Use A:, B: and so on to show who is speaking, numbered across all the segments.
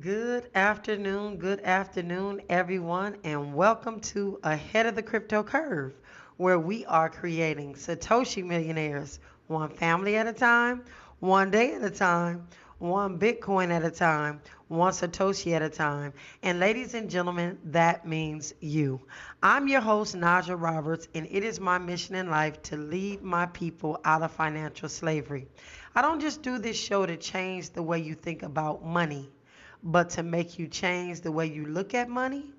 A: Good afternoon, good afternoon, everyone, and welcome to Ahead of the Crypto Curve, where we are creating Satoshi millionaires one family at a time, one day at a time, one Bitcoin at a time, one Satoshi at a time. And ladies and gentlemen, that means you. I'm your host, Najah Roberts, and it is my mission in life to lead my people out of financial slavery. I don't just do this show to change the way you think about money but to make you change the way you look at money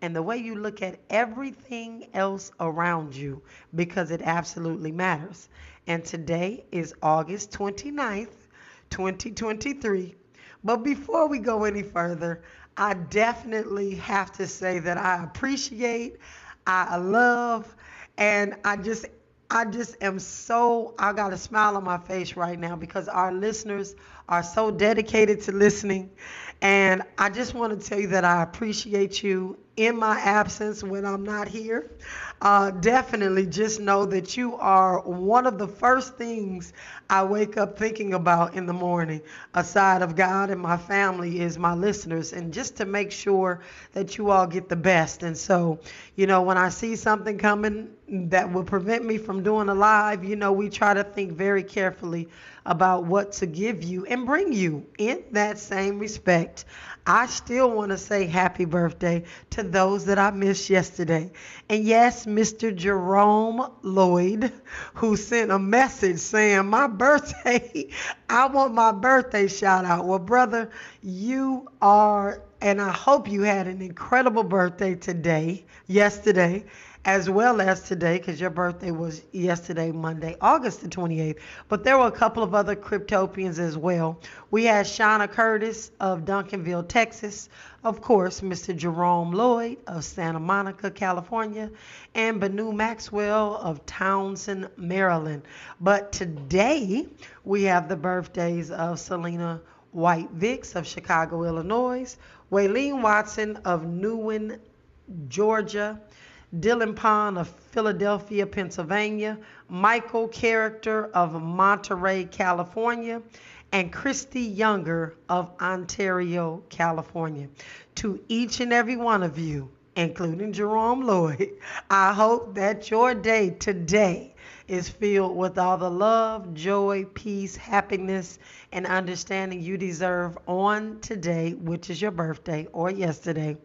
A: and the way you look at everything else around you because it absolutely matters. And today is August 29th, 2023. But before we go any further, I definitely have to say that I appreciate, I love, and I just I just am so I got a smile on my face right now because our listeners are so dedicated to listening and I just want to tell you that I appreciate you in my absence when I'm not here. Uh, definitely just know that you are one of the first things I wake up thinking about in the morning, aside of God and my family, is my listeners, and just to make sure that you all get the best. And so, you know, when I see something coming that will prevent me from doing a live, you know, we try to think very carefully about what to give you and bring you in that same respect. I still want to say happy birthday to those that I missed yesterday. And yes, Mr. Jerome Lloyd, who sent a message saying, My birthday, I want my birthday shout out. Well, brother, you are, and I hope you had an incredible birthday today, yesterday as well as today, because your birthday was yesterday, Monday, August the 28th. But there were a couple of other cryptopians as well. We had Shauna Curtis of Duncanville, Texas, of course, Mr. Jerome Lloyd of Santa Monica, California, and Banu Maxwell of Townsend, Maryland. But today we have the birthdays of Selena White Vicks of Chicago, Illinois, Waylene Watson of Newnan, Georgia, Dylan Pond of Philadelphia, Pennsylvania, Michael Character of Monterey, California, and Christy Younger of Ontario, California. To each and every one of you, including Jerome Lloyd, I hope that your day today is filled with all the love, joy, peace, happiness, and understanding you deserve on today, which is your birthday or yesterday.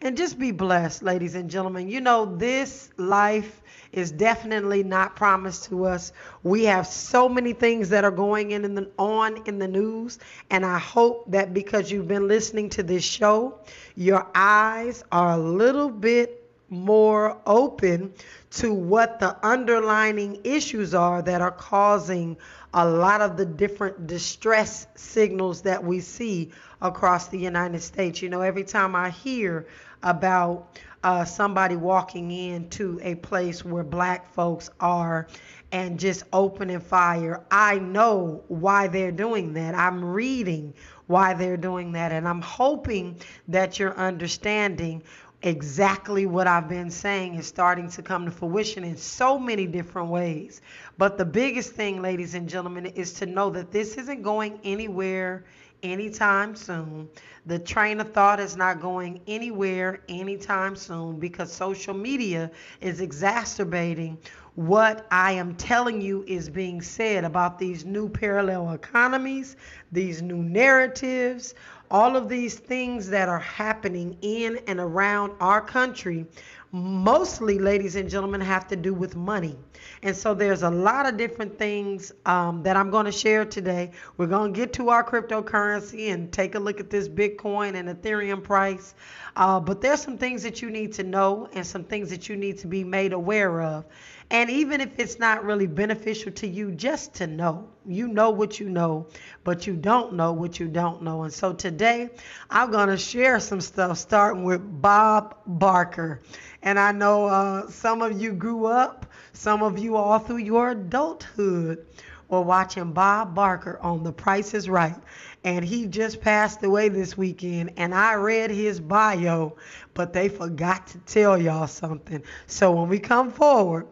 A: And just be blessed, ladies and gentlemen. You know, this life is definitely not promised to us. We have so many things that are going in, in the, on in the news, and I hope that because you've been listening to this show, your eyes are a little bit more open to what the underlining issues are that are causing a lot of the different distress signals that we see across the United States. You know, every time I hear about uh, somebody walking into a place where black folks are and just opening fire, I know why they're doing that. I'm reading why they're doing that, and I'm hoping that you're understanding exactly what I've been saying is starting to come to fruition in so many different ways. But the biggest thing, ladies and gentlemen, is to know that this isn't going anywhere anytime soon. The train of thought is not going anywhere anytime soon because social media is exacerbating what I am telling you is being said about these new parallel economies, these new narratives, all of these things that are happening in and around our country mostly, ladies and gentlemen, have to do with money. And so there's a lot of different things um, that I'm going to share today. We're going to get to our cryptocurrency and take a look at this Bitcoin and Ethereum price. Uh, but there's some things that you need to know and some things that you need to be made aware of. And even if it's not really beneficial to you, just to know. You know what you know, but you don't know what you don't know. And so today, I'm going to share some stuff starting with Bob Barker. And I know uh, some of you grew up, some of you all through your adulthood were watching Bob Barker on The Price is Right. And he just passed away this weekend. And I read his bio, but they forgot to tell y'all something. So when we come forward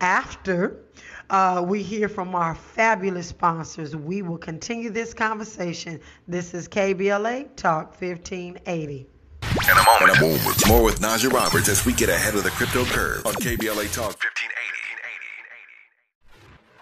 A: after uh, we hear from our fabulous sponsors, we will continue this conversation. This is KBLA Talk 1580.
B: In a moment, more with Najah Roberts as we get ahead of the crypto curve on KBLA Talk 1580.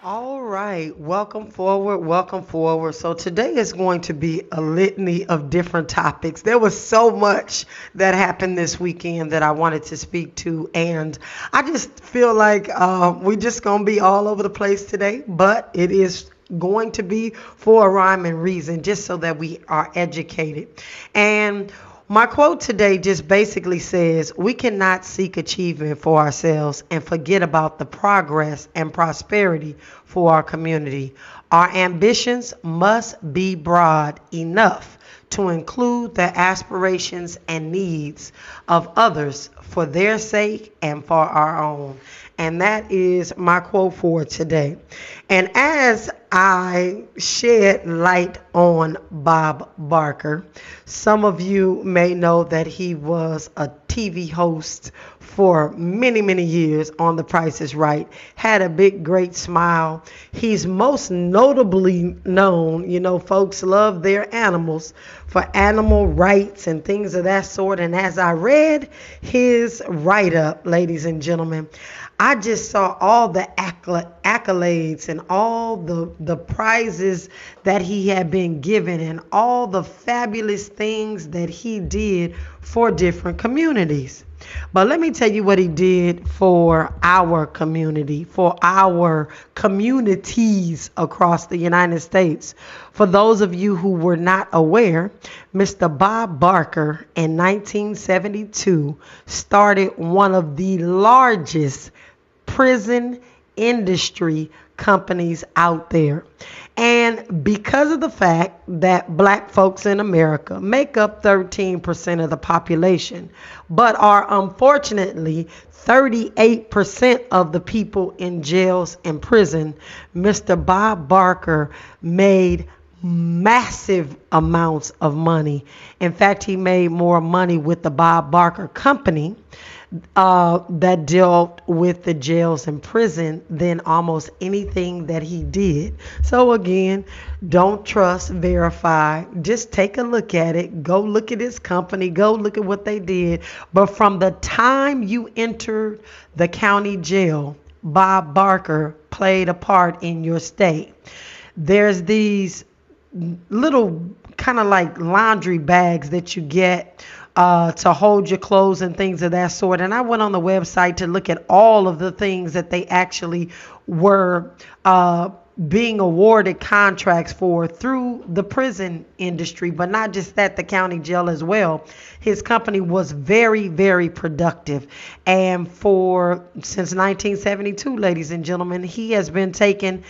A: All right, welcome forward, welcome forward. So today is going to be a litany of different topics. There was so much that happened this weekend that I wanted to speak to, and I just feel like uh, we're just gonna be all over the place today. But it is going to be for a rhyme and reason, just so that we are educated. And my quote today just basically says we cannot seek achievement for ourselves and forget about the progress and prosperity for our community. Our ambitions must be broad enough to include the aspirations and needs of others for their sake and for our own. And that is my quote for today. And as I shed light on Bob Barker, some of you may know that he was a TV host for many, many years on The Price is Right, had a big, great smile. He's most notably known, you know, folks love their animals for animal rights and things of that sort. And as I read his write up, ladies and gentlemen, I just saw all the accolades and all the, the prizes that he had been given and all the fabulous things that he did for different communities. But let me tell you what he did for our community, for our communities across the United States. For those of you who were not aware, Mr. Bob Barker in 1972 started one of the largest prison industry companies out there. And because of the fact that black folks in America make up 13% of the population, but are unfortunately 38% of the people in jails and prison, Mr. Bob Barker made massive amounts of money. In fact, he made more money with the Bob Barker Company uh, that dealt with the jails and prison than almost anything that he did. So again, don't trust, verify. Just take a look at it. Go look at his company. Go look at what they did. But from the time you entered the county jail, Bob Barker played a part in your state. There's these little kind of like laundry bags that you get uh, to hold your clothes and things of that sort. And I went on the website to look at all of the things that they actually were uh, being awarded contracts for through the prison industry, but not just that, the county jail as well. His company was very, very productive. And for since 1972, ladies and gentlemen, he has been taking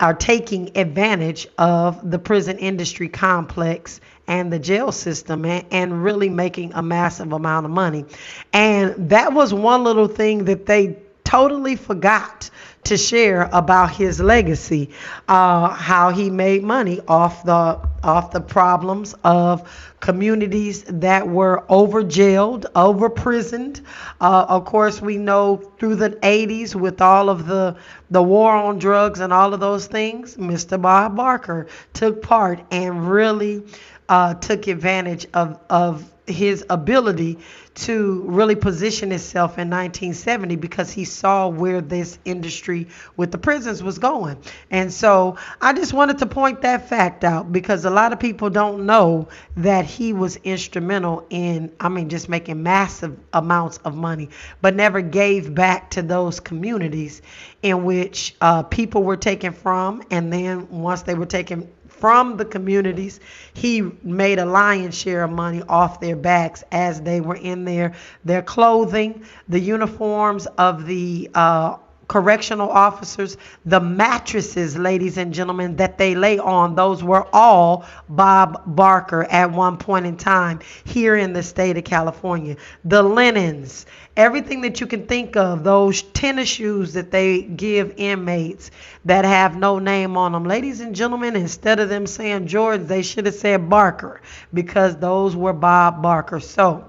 A: are taking advantage of the prison industry complex and the jail system and, and really making a massive amount of money. And that was one little thing that they totally forgot to share about his legacy, uh, how he made money off the off the problems of communities that were over jailed, over prisoned. Uh, of course, we know through the 80s with all of the the war on drugs and all of those things, Mr. Bob Barker took part and really uh, took advantage of of his ability to really position itself in 1970 because he saw where this industry with the prisons was going. And so I just wanted to point that fact out because a lot of people don't know that he was instrumental in, I mean, just making massive amounts of money, but never gave back to those communities in which uh, people were taken from. And then once they were taken from the communities. He made a lion's share of money off their backs as they were in their their clothing, the uniforms of the uh, correctional officers, the mattresses, ladies and gentlemen, that they lay on, those were all Bob Barker at one point in time here in the state of California. The linens, everything that you can think of, those tennis shoes that they give inmates that have no name on them. Ladies and gentlemen, instead of them saying George, they should have said Barker because those were Bob Barker. So,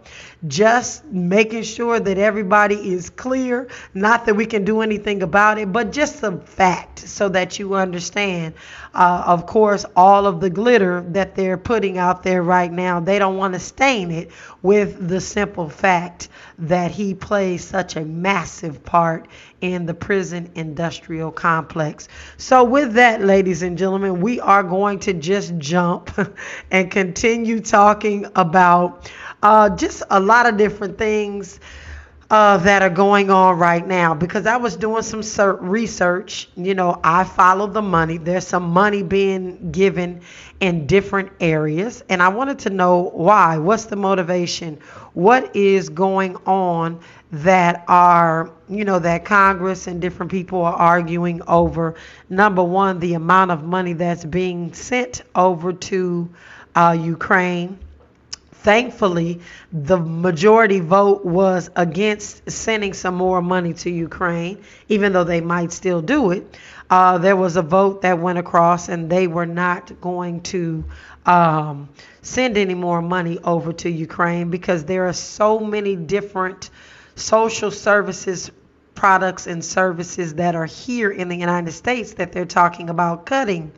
A: just making sure that everybody is clear. Not that we can do anything about it, but just a fact so that you understand. Uh, of course, all of the glitter that they're putting out there right now, they don't want to stain it with the simple fact that he plays such a massive part in the prison industrial complex. So, with that, ladies and gentlemen, we are going to just jump and continue talking about uh, just a lot of different things uh, that are going on right now because I was doing some research. You know, I follow the money. There's some money being given in different areas, and I wanted to know why. What's the motivation? What is going on that are, you know, that Congress and different people are arguing over? Number one, the amount of money that's being sent over to uh, Ukraine thankfully, the majority vote was against sending some more money to Ukraine, even though they might still do it. Uh, there was a vote that went across, and they were not going to um, send any more money over to Ukraine because there are so many different social services products and services that are here in the United States that they're talking about cutting.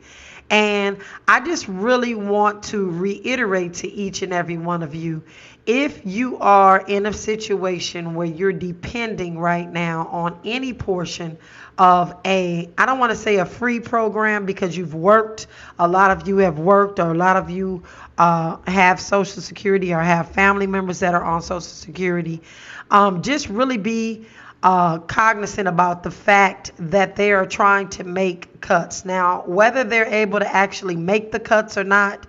A: And I just really want to reiterate to each and every one of you if you are in a situation where you're depending right now on any portion of a, I don't want to say a free program because you've worked, a lot of you have worked, or a lot of you uh, have Social Security or have family members that are on Social Security, um, just really be uh, cognizant about the fact that they are trying to make cuts. Now, whether they're able to actually make the cuts or not,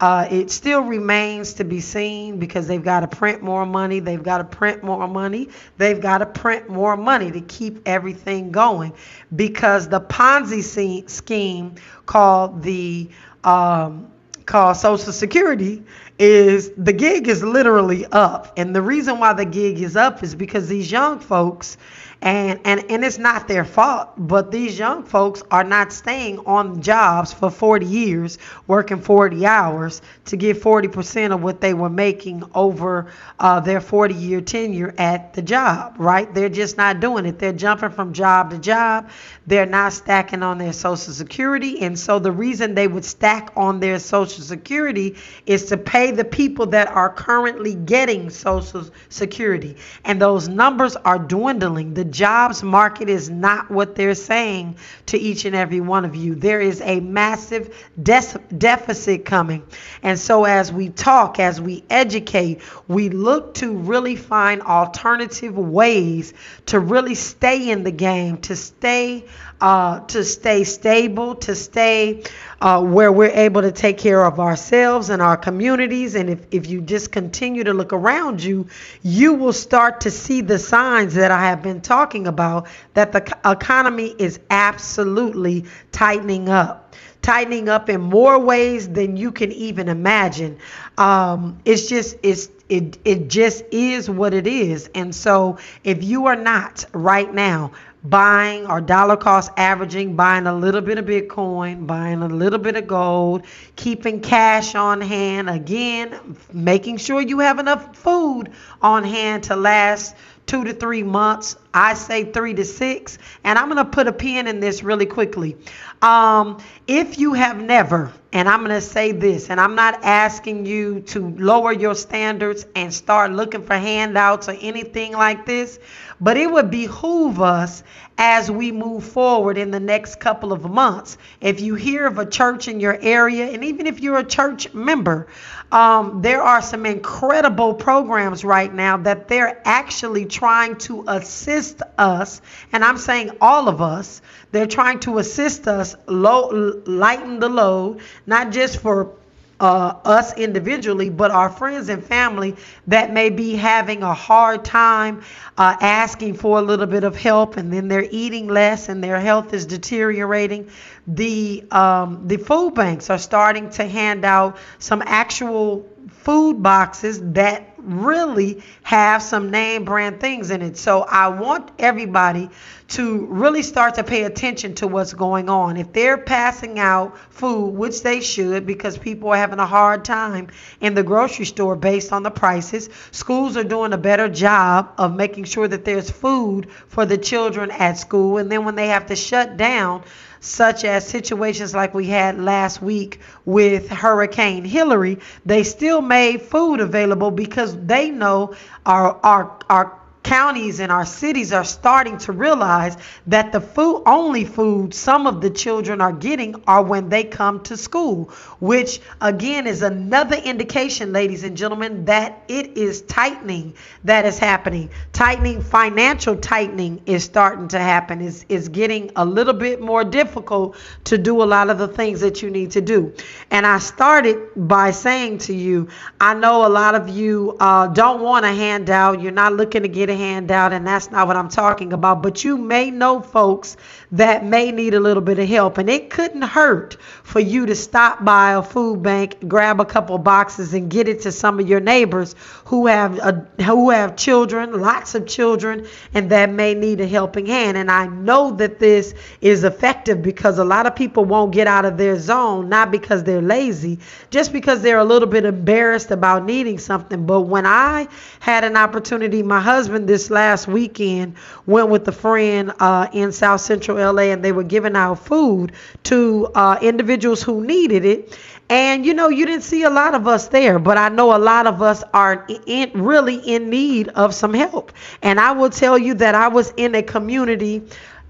A: uh, it still remains to be seen because they've got to print more money. They've got to print more money. They've got to print more money to keep everything going because the Ponzi scheme called the um, called Social Security is the gig is literally up. And the reason why the gig is up is because these young folks and, and, and it's not their fault, but these young folks are not staying on jobs for 40 years, working 40 hours to get 40% of what they were making over uh, their 40 year tenure at the job, right? They're just not doing it. They're jumping from job to job. They're not stacking on their Social Security. And so the reason they would stack on their Social Security is to pay the people that are currently getting Social Security. And those numbers are dwindling. The jobs market is not what they're saying to each and every one of you. There is a massive de- deficit coming. And so, as we talk, as we educate, we look to really find alternative ways to really stay in the game, to stay uh, to stay stable, to stay uh, where we're able to take care of ourselves and our communities. And if, if you just continue to look around you, you will start to see the signs that I have been talking about that the economy is absolutely tightening up tightening up in more ways than you can even imagine. Um, it's just it's it it just is what it is. And so if you are not right now buying or dollar cost averaging, buying a little bit of Bitcoin, buying a little bit of gold, keeping cash on hand, again, making sure you have enough food on hand to last two to three months. I say three to six. And I'm going to put a pin in this really quickly. Um, if you have never, and I'm going to say this, and I'm not asking you to lower your standards and start looking for handouts or anything like this, but it would behoove us as we move forward in the next couple of months. If you hear of a church in your area, and even if you're a church member, um, there are some incredible programs right now that they're actually trying to assist us, and I'm saying all of us. They're trying to assist us low, lighten the load, not just for uh, us individually, but our friends and family that may be having a hard time uh, asking for a little bit of help, and then they're eating less and their health is deteriorating. The um, the food banks are starting to hand out some actual food boxes that really have some name brand things in it. So I want everybody to really start to pay attention to what's going on. If they're passing out food, which they should because people are having a hard time in the grocery store based on the prices, schools are doing a better job of making sure that there's food for the children at school. And then when they have to shut down, such as situations like we had last week with Hurricane Hilary, they still made food available because they know our our our counties and our cities are starting to realize that the food only food some of the children are getting are when they come to school which again is another indication ladies and gentlemen that it is tightening that is happening. Tightening financial tightening is starting to happen. Is is getting a little bit more difficult to do a lot of the things that you need to do. And i started by saying to you i know a lot of you uh, don't want a handout. You're not looking to get a handout, and that's not what I'm talking about. But you may know folks that may need a little bit of help, and it couldn't hurt for you to stop by a food bank, grab a couple boxes, and get it to some of your neighbors who have a, who have children, lots of children, and that may need a helping hand. And I know that this is effective because a lot of people won't get out of their zone, not because they're lazy, just because they're a little bit embarrassed about needing something. But when I had an opportunity, my husband this last weekend went with a friend uh, in South Central LA and they were giving out food to uh, individuals who needed it. And you know, you didn't see a lot of us there, but I know a lot of us are in, really in need of some help. And I will tell you that I was in a community,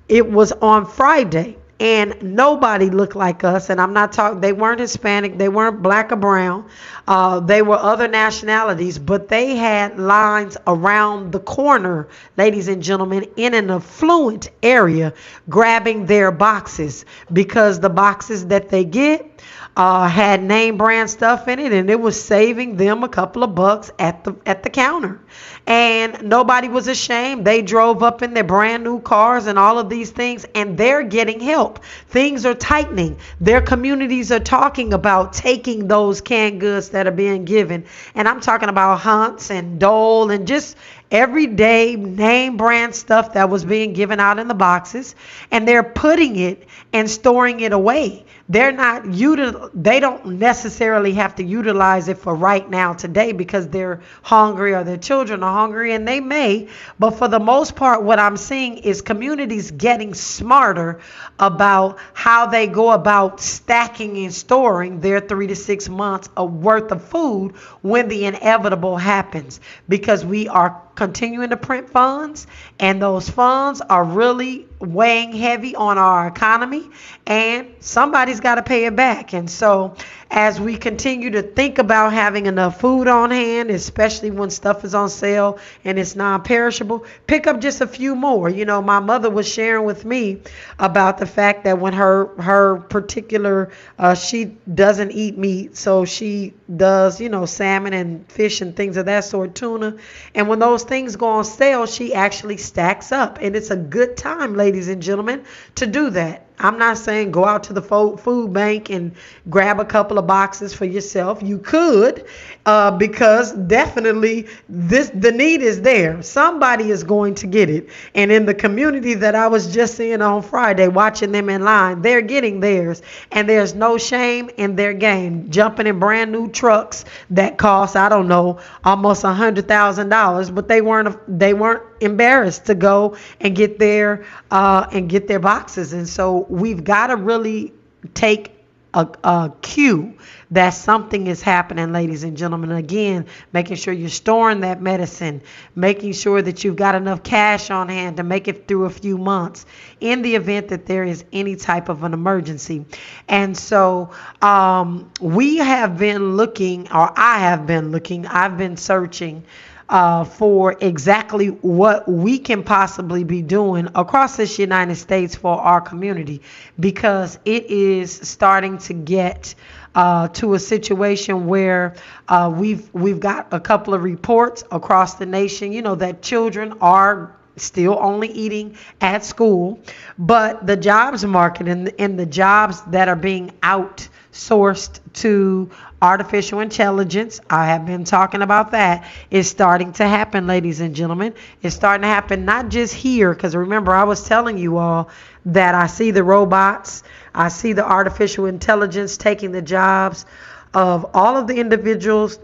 A: it was on Friday and nobody looked like us. And I'm not talking, they weren't Hispanic, they weren't black or brown, uh, they were other nationalities, but they had lines around the corner, ladies and gentlemen, in an affluent area, grabbing their boxes because the boxes that they get uh, had name brand stuff in it, and it was saving them a couple of bucks at the at the counter. And nobody was ashamed. They drove up in their brand new cars and all of these things, and they're getting help. Things are tightening. Their communities are talking about taking those canned goods that are being given, and I'm talking about Hunt's and Dole and just everyday name brand stuff that was being given out in the boxes, and they're putting it and storing it away they're not util- they don't necessarily have to utilize it for right now today because they're hungry or their children are hungry and they may but for the most part what i'm seeing is communities getting smarter about how they go about stacking and storing their 3 to 6 months of worth of food when the inevitable happens because we are continuing to print funds, and those funds are really weighing heavy on our economy, and somebody's got to pay it back. And so, as we continue to think about having enough food on hand, especially when stuff is on sale and it's non perishable, pick up just a few more. You know, my mother was sharing with me about the fact that when her her particular uh, she doesn't eat meat, so she does, you know, salmon and fish and things of that sort, tuna. And when those things go on sale, she actually stacks up. And it's a good time, ladies and gentlemen, to do that. I'm not saying go out to the food bank and grab a couple of boxes for yourself. You could, uh, because definitely this the need is there. Somebody is going to get it. And in the community that I was just seeing on Friday, watching them in line, they're getting theirs, and there's no shame in their game. Jumping in brand new trucks that cost I don't know almost a hundred thousand dollars, but they weren't they weren't embarrassed to go and get their uh, and get their boxes. And we've got to really take a, a cue that something is happening, ladies and gentlemen. Again, making sure you're storing that medicine, making sure that you've got enough cash on hand to make it through a few months in the event that there is any type of an emergency. And so um, we have been looking, or I have been looking, I've been searching uh, for exactly what we can possibly be doing across this United States for our community because it is starting to get uh, to a situation where uh, we've we've got a couple of reports across the nation, you know, that children are still only eating at school, but the jobs market and, and the jobs that are being outsourced to artificial intelligence, I have been talking about that, is starting to happen, ladies and gentlemen. It's starting to happen not just here, because remember, I was telling you all that I see the robots, I see the artificial intelligence taking the jobs of all of the individuals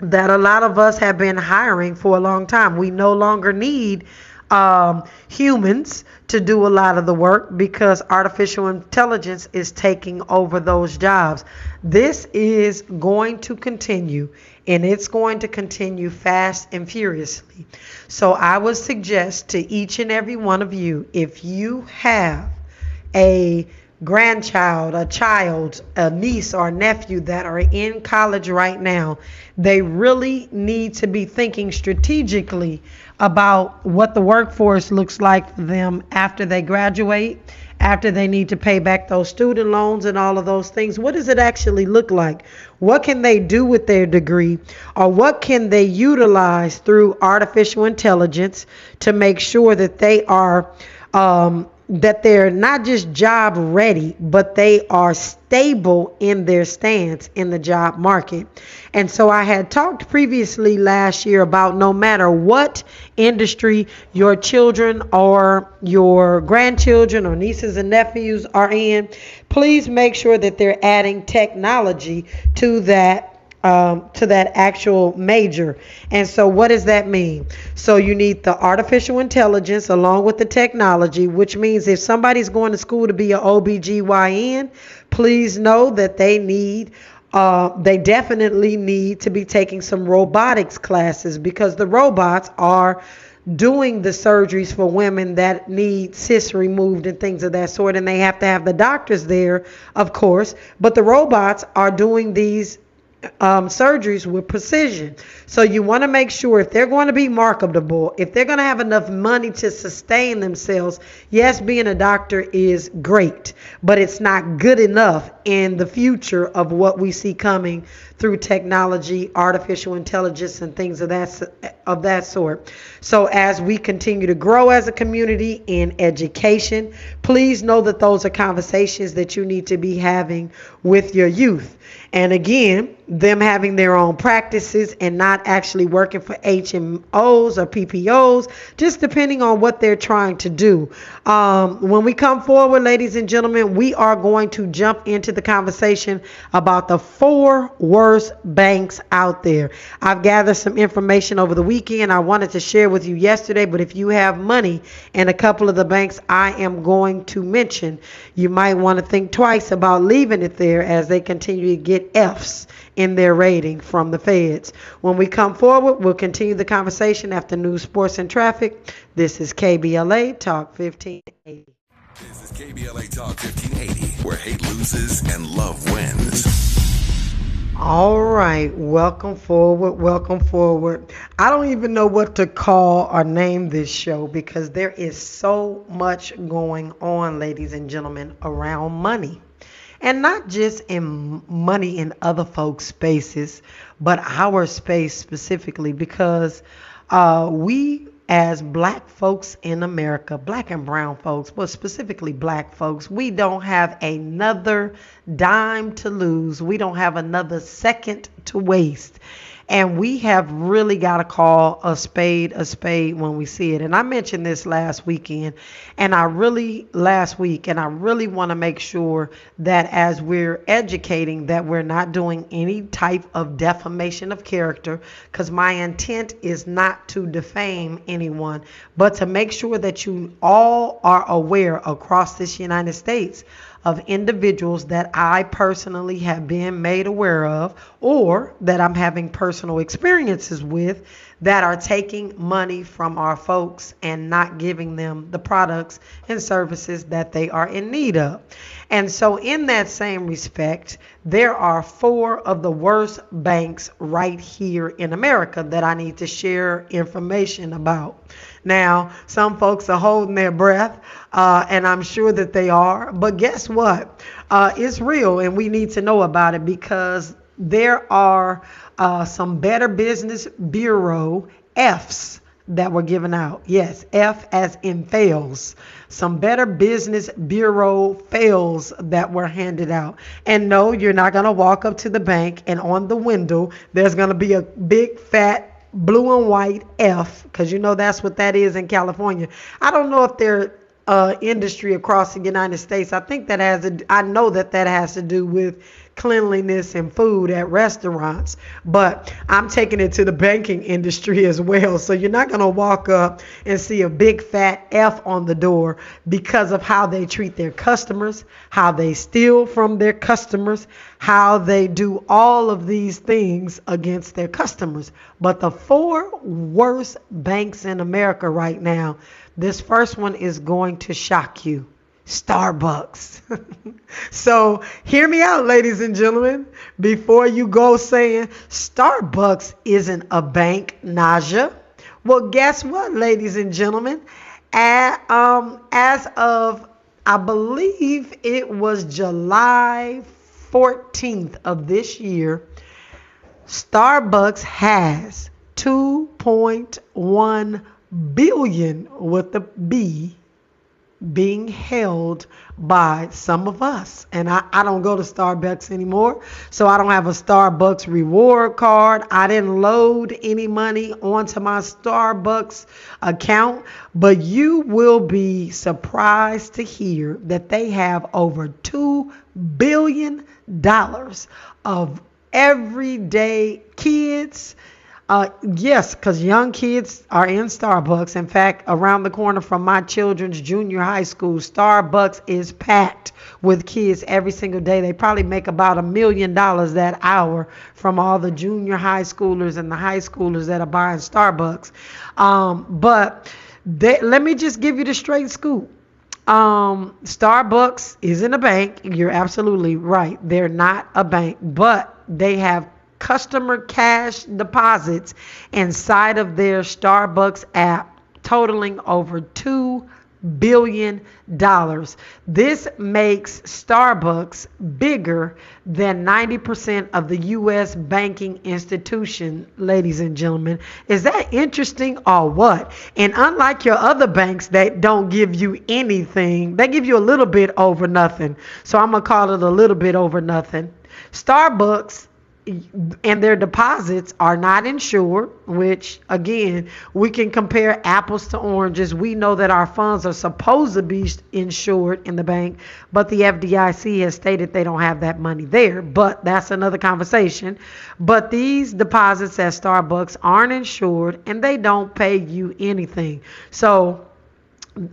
A: that a lot of us have been hiring for a long time. We no longer need um, humans to do a lot of the work because artificial intelligence is taking over those jobs. This is going to continue and it's going to continue fast and furiously. So I would suggest to each and every one of you if you have a grandchild, a child, a niece, or a nephew that are in college right now, they really need to be thinking strategically about what the workforce looks like for them after they graduate, after they need to pay back those student loans and all of those things. What does it actually look like? What can they do with their degree? Or what can they utilize through artificial intelligence to make sure that they are um, that they're not just job ready, but they are stable in their stance in the job market. And so I had talked previously last year about no matter what industry your children or your grandchildren or nieces and nephews are in, please make sure that they're adding technology to that um, to that actual major. And so, what does that mean? So, you need the artificial intelligence along with the technology, which means if somebody's going to school to be an OBGYN, please know that they need. Uh, they definitely need to be taking some robotics classes because the robots are doing the surgeries for women that need cysts removed and things of that sort and they have to have the doctors there of course but the robots are doing these um, surgeries with precision. So you want to make sure if they're going to be marketable, if they're going to have enough money to sustain themselves, yes, being a doctor is great, but it's not good enough in the future of what we see coming through technology, artificial intelligence, and things of that of that sort. So as we continue to grow as a community in education, please know that those are conversations that you need to be having with your youth. And again, them having their own practices and not actually working for HMOs or PPOs, just depending on what they're trying to do. Um, when we come forward, ladies and gentlemen, we are going to jump into the conversation about the four banks out there. I've gathered some information over the weekend I wanted to share with you yesterday, but if you have money in a couple of the banks I am going to mention, you might want to think twice about leaving it there as they continue to get F's in their rating from the feds. When we come forward, we'll continue the conversation after news, sports, and traffic. This is KBLA Talk 1580.
B: This is KBLA Talk 1580, where hate loses and love wins.
A: All right, welcome forward, welcome forward. I don't even know what to call or name this show because there is so much going on, ladies and gentlemen, around money and not just in money in other folks' spaces, but our space specifically, because uh, we as black folks in America, black and brown folks, but specifically black folks, we don't have another dime to lose. We don't have another second to waste. And we have really got to call a spade a spade when we see it. And I mentioned this last weekend, and I really, last week, and I really want to make sure that as we're educating, that we're not doing any type of defamation of character, because my intent is not to defame anyone, but to make sure that you all are aware across this United States of individuals that I personally have been made aware of or that I'm having personal experiences with that are taking money from our folks and not giving them the products and services that they are in need of. And so, in that same respect, there are four of the worst banks right here in America that I need to share information about. Now, some folks are holding their breath, uh, and I'm sure that they are. But guess what? Uh, it's real, and we need to know about it because there are uh, some Better Business Bureau F's that were given out. Yes, F as in fails. Some Better Business Bureau fails that were handed out. And no, you're not going to walk up to the bank and on the window, there's going to be a big fat blue and white F, because you know that's what that is in California. I don't know if they're uh, industry across the United States. I think that has a, I know that that has to do with cleanliness and food at restaurants, but I'm taking it to the banking industry as well. So you're not going to walk up and see a big fat F on the door because of how they treat their customers, how they steal from their customers, how they do all of these things against their customers. But the four worst banks in America right now, this first one is going to shock you. Starbucks. so hear me out, ladies and gentlemen, before you go saying Starbucks isn't a bank, Najah. Well, guess what, ladies and gentlemen? At, um, as of, I believe it was July 14th of this year, Starbucks has 2.1 billion with the B being held by some of us. And I, I don't go to Starbucks anymore. So I don't have a Starbucks reward card. I didn't load any money onto my Starbucks account. But you will be surprised to hear that they have over $2 billion of everyday kids uh, yes, because young kids are in Starbucks. In fact, around the corner from my children's junior high school, Starbucks is packed with kids every single day. They probably make about a million dollars that hour from all the junior high schoolers and the high schoolers that are buying Starbucks. Um, but they, let me just give you the straight scoop. Um, Starbucks isn't a bank. You're absolutely right. They're not a bank, but they have customer cash deposits inside of their Starbucks app totaling over 2 billion dollars. This makes Starbucks bigger than 90% of the US banking institution, ladies and gentlemen. Is that interesting or what? And unlike your other banks that don't give you anything, they give you a little bit over nothing. So I'm going to call it a little bit over nothing. Starbucks and their deposits are not insured, which again, we can compare apples to oranges. We know that our funds are supposed to be insured in the bank, but the FDIC has stated they don't have that money there. But that's another conversation. But these deposits at Starbucks aren't insured and they don't pay you anything. So,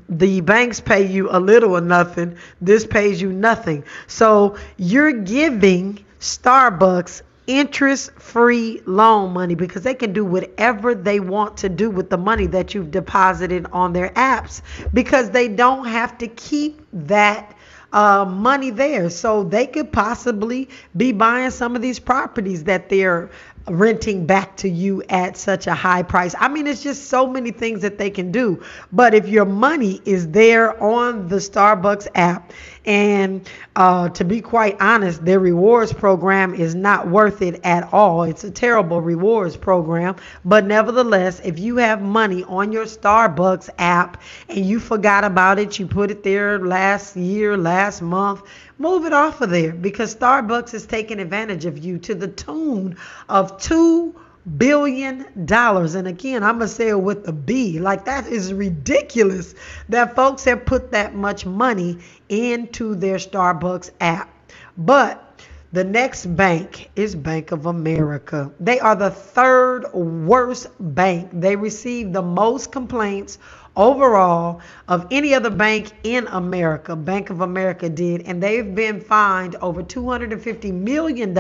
A: the banks pay you a little or nothing. This pays you nothing. So you're giving Starbucks interest free loan money because they can do whatever they want to do with the money that you've deposited on their apps because they don't have to keep that uh, money there. So they could possibly be buying some of these properties that they're renting back to you at such a high price. I mean, it's just so many things that they can do. But if your money is there on the Starbucks app, and uh, to be quite honest, their rewards program is not worth it at all. It's a terrible rewards program. But nevertheless, if you have money on your Starbucks app and you forgot about it, you put it there last year, last month, move it off of there because Starbucks is taking advantage of you to the tune of two billion dollars. And again, I'm gonna say it with a B. Like that is ridiculous that folks have put that much money into their Starbucks app. But the next bank is Bank of America. They are the third worst bank. They receive the most complaints overall of any other bank in America. Bank of America did, and they've been fined over $250 million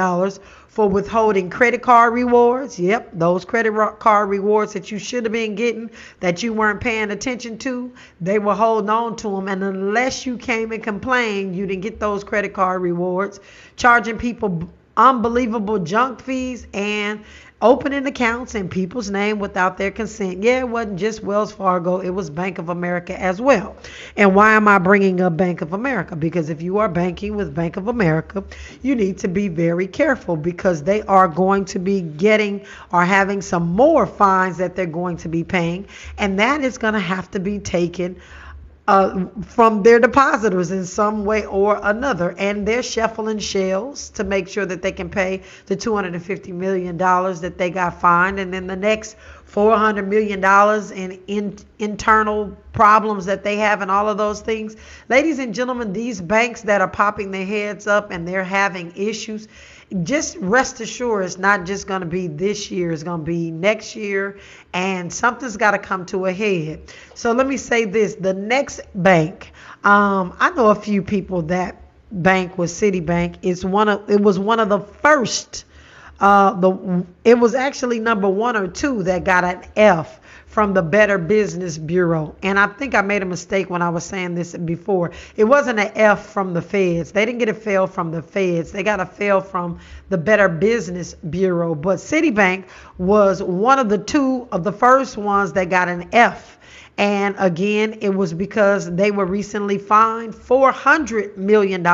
A: for withholding credit card rewards. Yep, those credit card rewards that you should have been getting that you weren't paying attention to, they were holding on to them. And unless you came and complained, you didn't get those credit card rewards, charging people unbelievable junk fees and opening accounts in people's name without their consent. Yeah, it wasn't just Wells Fargo, it was Bank of America as well. And why am I bringing up Bank of America? Because if you are banking with Bank of America, you need to be very careful because they are going to be getting or having some more fines that they're going to be paying, and that is going to have to be taken uh, from their depositors in some way or another. And they're shuffling shells to make sure that they can pay the $250 million that they got fined. And then the next $400 million in, in internal problems that they have and all of those things. Ladies and gentlemen, these banks that are popping their heads up and they're having issues, just rest assured it's not just going to be this year, it's going to be next year, and something's got to come to a head. So let me say this the next bank, um, I know a few people that bank was Citibank. It's one of it was one of the first uh, the it was actually number one or two that got an F from the Better Business Bureau. And I think I made a mistake when I was saying this before. It wasn't an F from the feds. They didn't get a fail from the feds. They got a fail from the Better Business Bureau. But Citibank was one of the two of the first ones that got an F. And again, it was because they were recently fined $400 million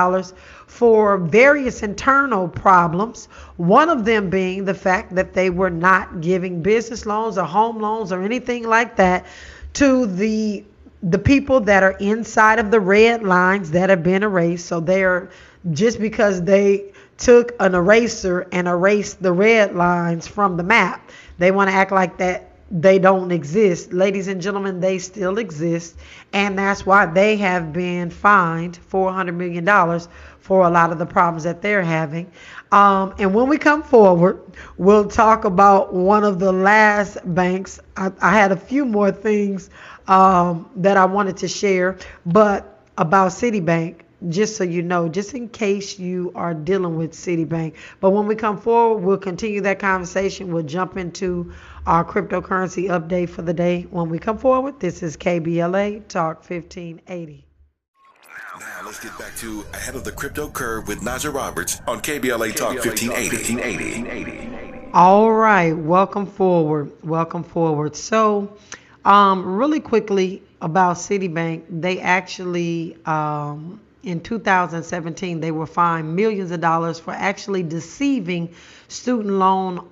A: for various internal problems. One of them being the fact that they were not giving business loans or home loans or anything like that to the the people that are inside of the red lines that have been erased. So they're just because they took an eraser and erased the red lines from the map, they want to act like that they don't exist. Ladies and gentlemen, they still exist. And that's why they have been fined $400 million for a lot of the problems that they're having. Um, and when we come forward, we'll talk about one of the last banks. I, I had a few more things um, that I wanted to share, but about Citibank, just so you know, just in case you are dealing with Citibank. But when we come forward, we'll continue that conversation. We'll jump into our cryptocurrency update for the day when we come forward. This is KBLA Talk 1580.
B: Now let's get back to Ahead of the Crypto Curve with Najah Roberts on KBLA Talk 1580.
A: All right, welcome forward. Welcome forward. So, um, really quickly about Citibank, they actually, um, in 2017, they were fined millions of dollars for actually deceiving student loan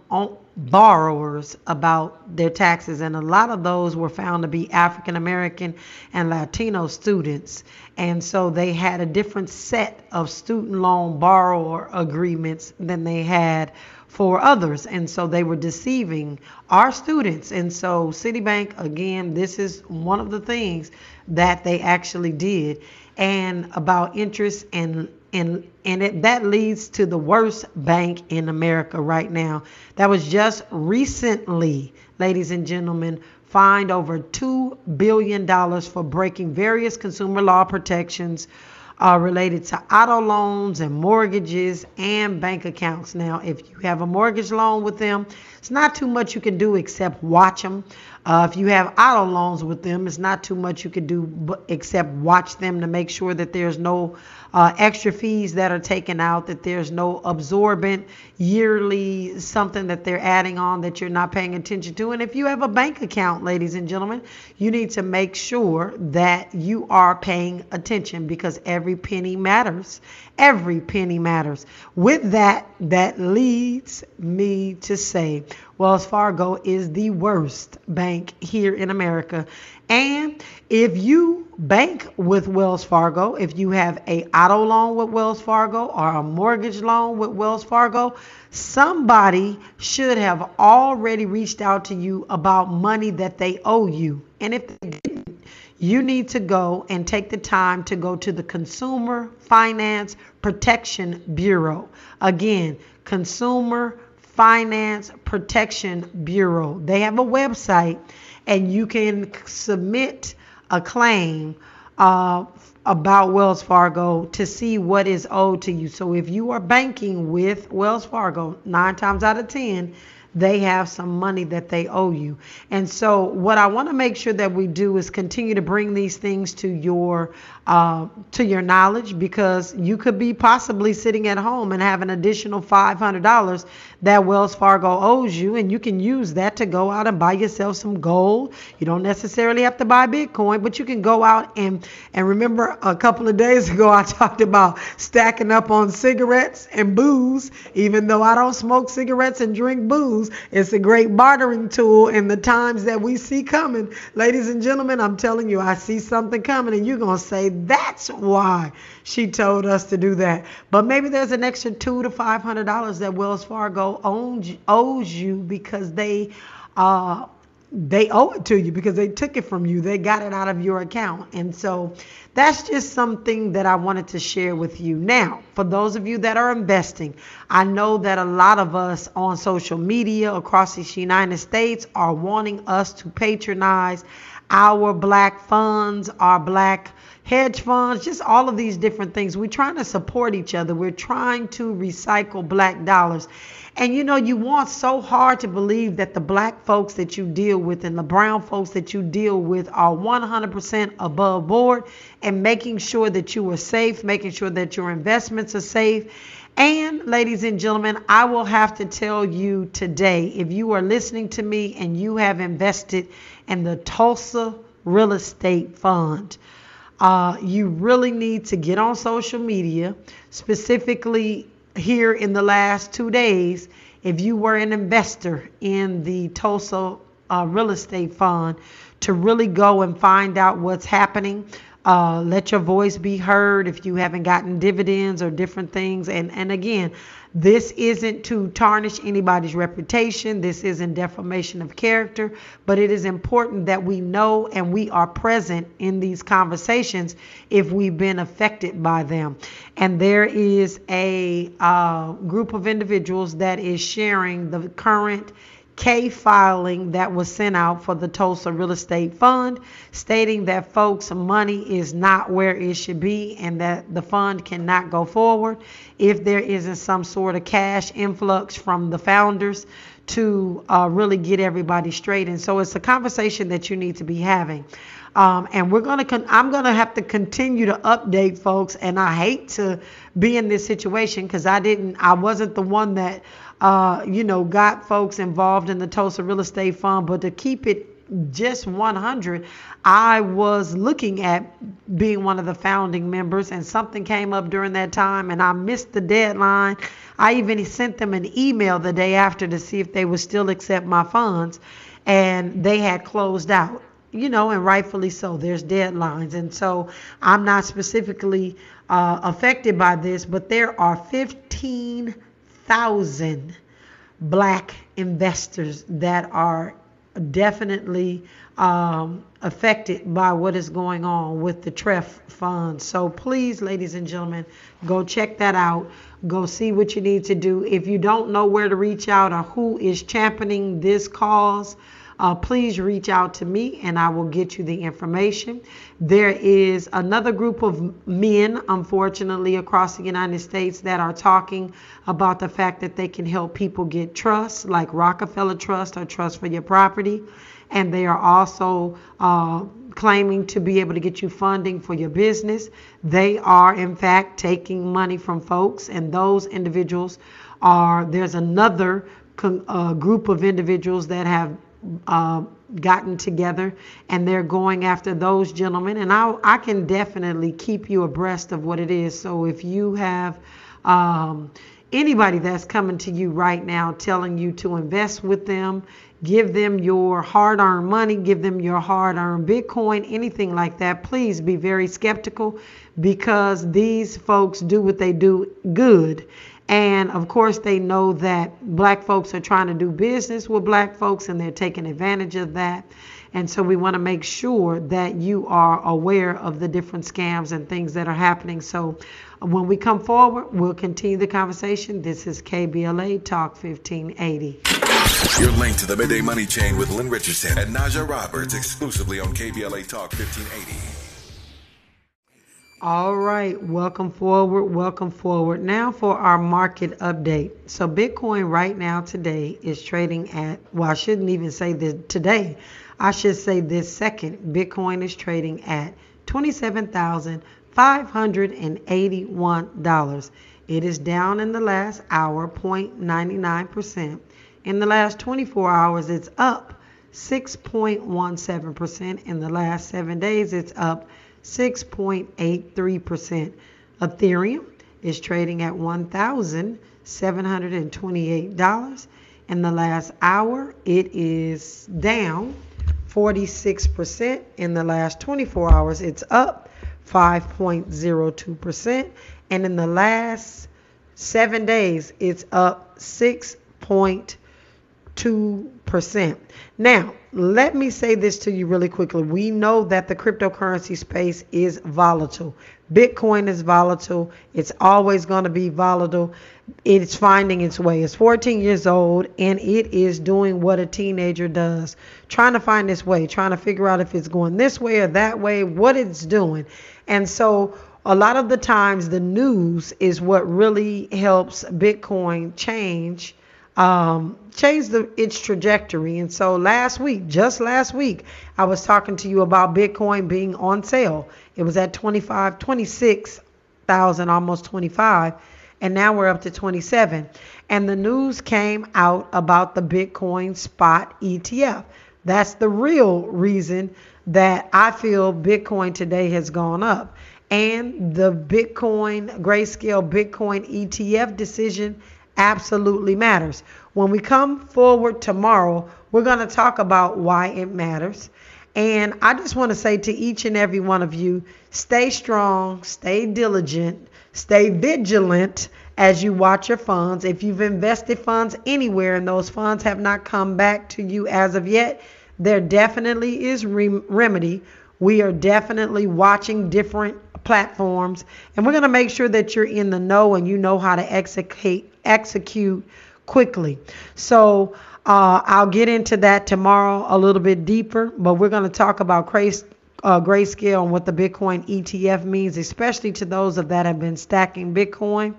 A: borrowers about their taxes, and a lot of those were found to be African American and Latino students. And so they had a different set of student loan borrower agreements than they had for others. And so they were deceiving our students. And so Citibank, again, this is one of the things that they actually did. And about interest and and and it, that leads to the worst bank in America right now. That was just recently, ladies and gentlemen, fined over $2 billion for breaking various consumer law protections uh, related to auto loans and mortgages and bank accounts. Now, if you have a mortgage loan with them, it's not too much you can do except watch them. Uh, if you have auto loans with them, it's not too much you can do except watch them to make sure that there's no uh, extra fees that are taken out, that there's no absorbent yearly something that they're adding on that you're not paying attention to. And if you have a bank account, ladies and gentlemen, you need to make sure that you are paying attention because every penny matters. Every penny matters. With that, that leads me to say Wells Fargo is the worst bank here in America. And if you bank with Wells Fargo, if you have a auto loan with Wells Fargo or a mortgage loan with Wells Fargo, somebody should have already reached out to you about money that they owe you. And if they didn't, you need to go and take the time to go to the Consumer Finance Protection Bureau. Again, Consumer Finance Protection Bureau. They have a website and you can submit a claim uh, about Wells Fargo to see what is owed to you. So if you are banking with Wells Fargo, nine times out of ten, they have some money that they owe you. And so, what I want to make sure that we do is continue to bring these things to your uh, to your knowledge because you could be possibly sitting at home and have an additional $500 that Wells Fargo owes you, and you can use that to go out and buy yourself some gold. You don't necessarily have to buy Bitcoin, but you can go out and and remember a couple of days ago I talked about stacking up on cigarettes and booze. Even though I don't smoke cigarettes and drink booze, it's a great bartering tool in the times that we see coming. Ladies and gentlemen, I'm telling you, I see something coming, and you're gonna say that's why she told us to do that. But maybe there's an extra two to five hundred dollars that Wells Fargo owns owes you because they uh they owe it to you because they took it from you. They got it out of your account. And so that's just something that I wanted to share with you. Now, for those of you that are investing, I know that a lot of us on social media across the United States are wanting us to patronize our black funds, our black hedge funds, just all of these different things. We're trying to support each other. We're trying to recycle black dollars. And you know, you want so hard to believe that the black folks that you deal with and the brown folks that you deal with are 100% above board and making sure that you are safe, making sure that your investments are safe. And, ladies and gentlemen, I will have to tell you today if you are listening to me and you have invested in the Tulsa Real Estate Fund, uh, you really need to get on social media, specifically here in the last two days. If you were an investor in the Tulsa uh, Real Estate Fund, to really go and find out what's happening. Uh, let your voice be heard if you haven't gotten dividends or different things. And and again, this isn't to tarnish anybody's reputation. This isn't defamation of character, but it is important that we know and we are present in these conversations if we've been affected by them. And there is a uh, group of individuals that is sharing the current K filing that was sent out for the Tulsa Real Estate Fund, stating that folks' money is not where it should be and that the fund cannot go forward if there isn't some sort of cash influx from the founders to uh, really get everybody straight. And so it's a conversation that you need to be having. Um, and we're gonna con- I'm gonna have to continue to update folks. And I hate to be in this situation because I didn't, I wasn't the one that uh, you know, got folks involved in the Tulsa Real Estate Fund, but to keep it just 100, I was looking at being one of the founding members, and something came up during that time, and I missed the deadline. I even sent them an email the day after to see if they would still accept my funds, and they had closed out. You know, and rightfully so. There's deadlines, and so I'm not specifically uh, affected by this, but there are 15 thousand black investors that are definitely um, affected by what is going on with the TREF fund. So please, ladies and gentlemen, go check that out. Go see what you need to do. If you don't know where to reach out or who is championing this cause, uh, please reach out to me and I will get you the information. There is another group of men, unfortunately, across the United States that are talking about the fact that they can help people get trust, like Rockefeller Trust or Trust for Your Property. And they are also uh, claiming to be able to get you funding for your business. They are, in fact, taking money from folks, and those individuals are, there's another uh, group of individuals that have uh, gotten together and they're going after those gentlemen. And I, I can definitely keep you abreast of what it is. So if you have um, anybody that's coming to you right now telling you to invest with them, give them your hard earned money, give them your hard earned Bitcoin, anything like that, please be very skeptical because these folks do what they do good and of course, they know that black folks are trying to do business with black folks and they're taking advantage of that. And so we want to make sure that you are aware of the different scams and things that are happening. So when we come forward, we'll continue the conversation. This is KBLA Talk 1580.
B: You're linked to the Midday Money Chain with Lynn Richardson and Najah Roberts exclusively on KBLA Talk 1580.
A: All right, welcome forward, welcome forward. Now for our market update. So Bitcoin right now today is trading at, well, I shouldn't even say this today. I should say this second. Bitcoin is trading at $27,581. It is down in the last hour 0.99%. In the last 24 hours, it's up 6.17%. In the last seven days, it's up 6.83%. Ethereum is trading at $1,728. In the last hour, it is down 46%. In the last 24 hours, it's up 5.02%. And in the last seven days, it's up 6.2%. Now, let me say this to you really quickly. We know that the cryptocurrency space is volatile. Bitcoin is volatile. It's always going to be volatile. It's finding its way. It's 14 years old and it is doing what a teenager does, trying to find its way, trying to figure out if it's going this way or that way, what it's doing. And so, a lot of the times, the news is what really helps Bitcoin change um, changed the, its trajectory. And so last week, just last week, I was talking to you about Bitcoin being on sale. It was at 25, 26,000, almost 25, and now we're up to 27. And the news came out about the Bitcoin spot ETF. That's the real reason that I feel Bitcoin today has gone up. And the Bitcoin, grayscale Bitcoin ETF decision absolutely matters. When we come forward tomorrow, we're going to talk about why it matters. And I just want to say to each and every one of you stay strong, stay diligent, stay vigilant as you watch your funds. If you've invested funds anywhere and those funds have not come back to you as of yet, there definitely is remedy. We are definitely watching different platforms and we're going to make sure that you're in the know and you know how to execute execute quickly. So uh, I'll get into that tomorrow a little bit deeper, but we're going to talk about grace, uh, grayscale and what the Bitcoin ETF means, especially to those of that have been stacking Bitcoin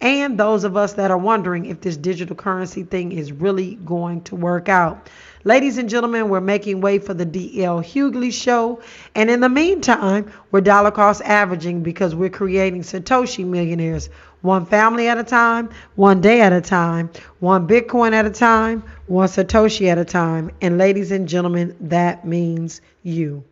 A: and those of us that are wondering if this digital currency thing is really going to work out. Ladies and gentlemen, we're making way for the DL Hughley show. And in the meantime, we're dollar cost averaging because we're creating Satoshi millionaires one family at a time, one day at a time, one Bitcoin at a time, one Satoshi at a time. And ladies and gentlemen, that means you.